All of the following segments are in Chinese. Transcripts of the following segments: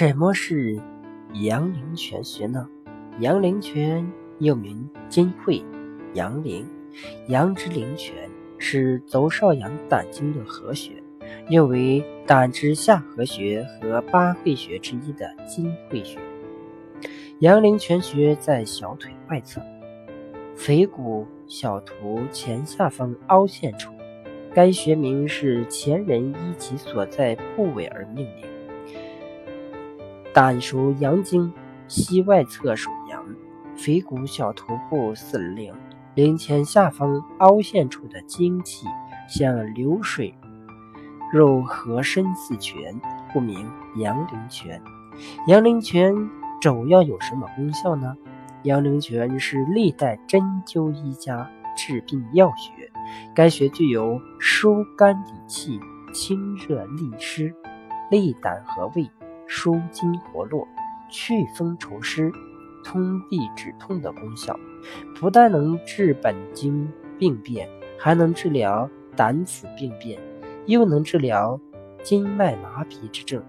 什么是阳陵泉穴呢？阳陵泉又名金会、阳陵、阳之陵泉，是足少阳胆经的合穴，又为胆之下合穴和八会穴之一的金会穴。阳陵泉穴在小腿外侧，腓骨小图前下方凹陷处。该穴名是前人依其所在部位而命名。胆属阳经，膝外侧属阳，腓骨小头部四陵，陵前下方凹陷处的精气像流水，肉合身似泉，故名阳陵泉。阳陵泉主要有什么功效呢？阳陵泉是历代针灸医家治病要穴，该穴具有疏肝理气、清热利湿、利胆和胃。舒筋活络、祛风除湿、通痹止痛的功效，不但能治本经病变，还能治疗胆腑病变，又能治疗经脉麻痹之症。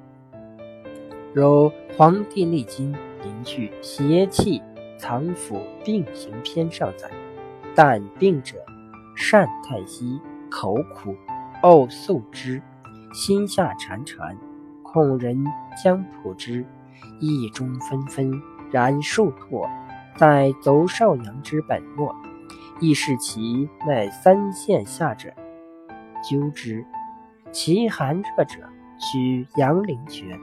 如《黄帝内经·灵句邪气藏腑病行篇》上载：胆病者，善太息，口苦，呕宿之，心下潺潺。恐人将卜之，意中纷纷，然数拓，在足少阳之本末，亦是其脉三线下者，灸之。其寒热者，取阳陵泉。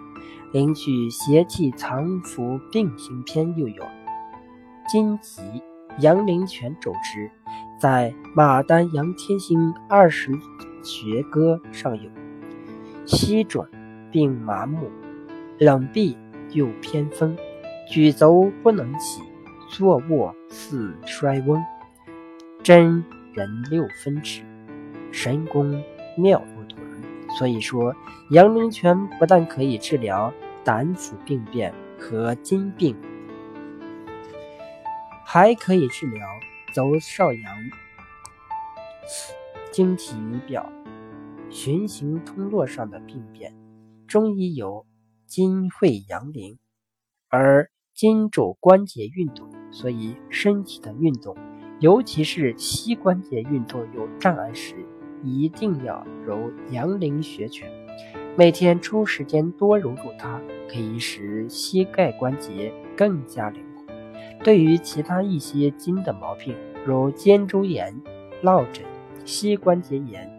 灵取邪气藏伏病行篇又有。今集阳陵泉主之，在马丹阳天星二十穴歌上有。西转。并麻木，冷壁又偏风，举足不能起，坐卧似衰翁。真人六分尺，神功妙不同。所以说，阳陵泉不但可以治疗胆腑病变和筋病，还可以治疗足少阳经体仪表、循行通络上的病变。中医有筋会阳陵，而筋主关节运动，所以身体的运动，尤其是膝关节运动有障碍时，一定要揉阳陵穴泉。每天抽时间多揉揉它，可以使膝盖关节更加灵活。对于其他一些筋的毛病，如肩周炎、落枕、膝关节炎。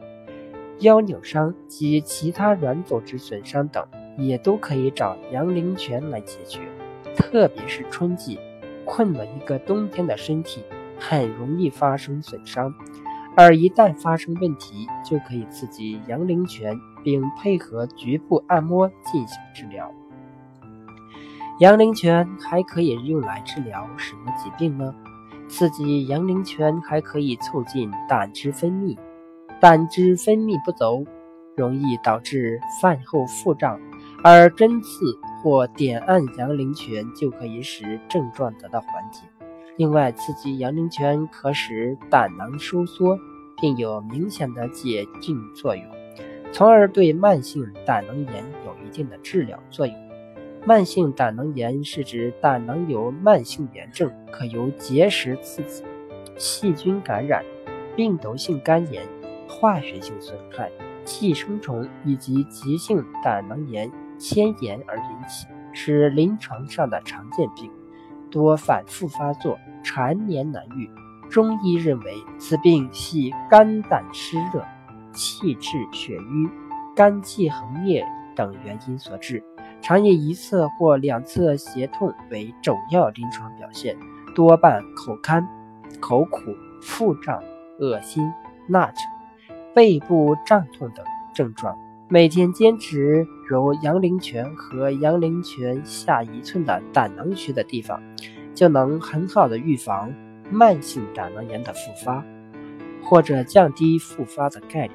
腰扭伤及其他软组织损伤等，也都可以找阳陵泉来解决。特别是春季，困了一个冬天的身体，很容易发生损伤。而一旦发生问题，就可以刺激阳陵泉，并配合局部按摩进行治疗。阳陵泉还可以用来治疗什么疾病呢？刺激阳陵泉还可以促进胆汁分泌。胆汁分泌不足，容易导致饭后腹胀，而针刺或点按阳陵泉就可以使症状得到缓解。另外，刺激阳陵泉可使胆囊收缩，并有明显的解痉作用，从而对慢性胆囊炎有一定的治疗作用。慢性胆囊炎是指胆囊有慢性炎症，可由结石刺激、细菌感染、病毒性肝炎。化学性损害、寄生虫以及急性胆囊炎迁延而引起，是临床上的常见病，多反复发作，缠绵难愈。中医认为此病系肝胆湿热、气滞血瘀、肝气横裂等原因所致，常以一侧或两侧胁痛为主要临床表现，多伴口干、口苦、腹胀、恶心、纳酒。背部胀痛等症状，每天坚持揉阳陵泉和阳陵泉下一寸的胆囊穴的地方，就能很好的预防慢性胆囊炎的复发，或者降低复发的概率。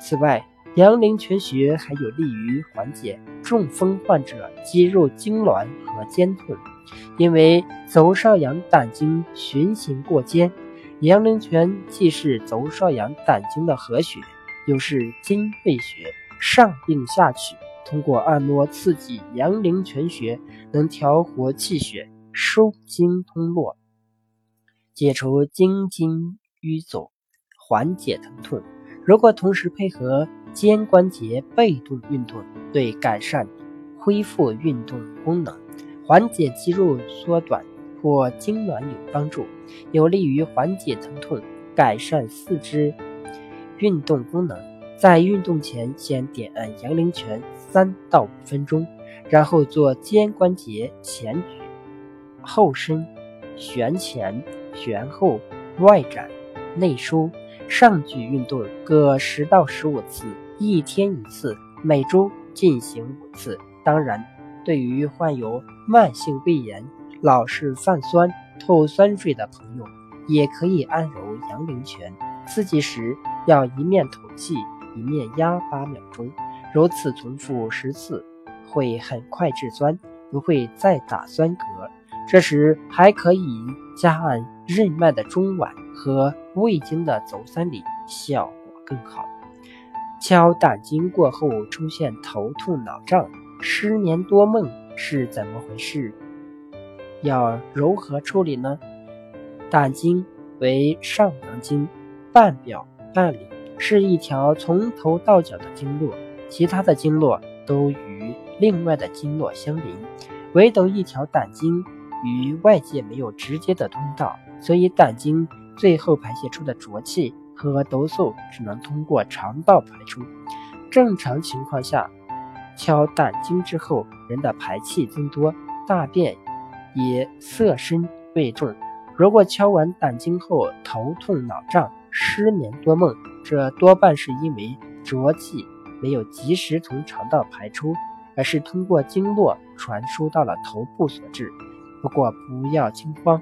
此外，阳陵泉穴还有利于缓解中风患者肌肉痉挛和肩痛，因为足少阳胆经循行过肩。阳陵泉既是足少阳胆经的合穴，又是筋背穴，上病下取，通过按摩刺激阳陵泉穴，能调活气血，收经通络，解除经筋瘀阻，缓解疼痛。如果同时配合肩关节被动运动，对改善恢复运动功能、缓解肌肉缩短或痉挛有帮助，有利于缓解疼痛、改善四肢运动功能。在运动前，先点按阳陵泉三到五分钟，然后做肩关节前举、后伸、旋前、旋后、外展、内收。上举运动各十到十五次，一天一次，每周进行五次。当然，对于患有慢性胃炎、老是泛酸、吐酸水的朋友，也可以按揉阳陵泉。刺激时要一面吐气，一面压八秒钟，如此重复十次，会很快治酸，不会再打酸嗝。这时还可以加按任脉的中脘和胃经的足三里，效果更好。敲胆经过后出现头痛脑胀、失眠多梦是怎么回事？要如何处理呢？胆经为上阳经，半表半里，是一条从头到脚的经络，其他的经络都与另外的经络相邻，唯独一条胆经。与外界没有直接的通道，所以胆经最后排泄出的浊气和毒素只能通过肠道排出。正常情况下，敲胆经之后，人的排气增多，大便也色深味重。如果敲完胆经后头痛脑胀、失眠多梦，这多半是因为浊气没有及时从肠道排出，而是通过经络传输到了头部所致。不过不要惊慌，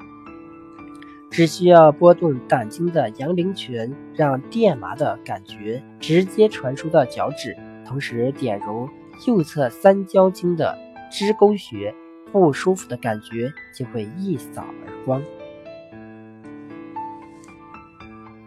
只需要拨动胆经的阳陵泉，让电麻的感觉直接传输到脚趾，同时点揉右侧三焦经的支沟穴，不舒服的感觉就会一扫而光。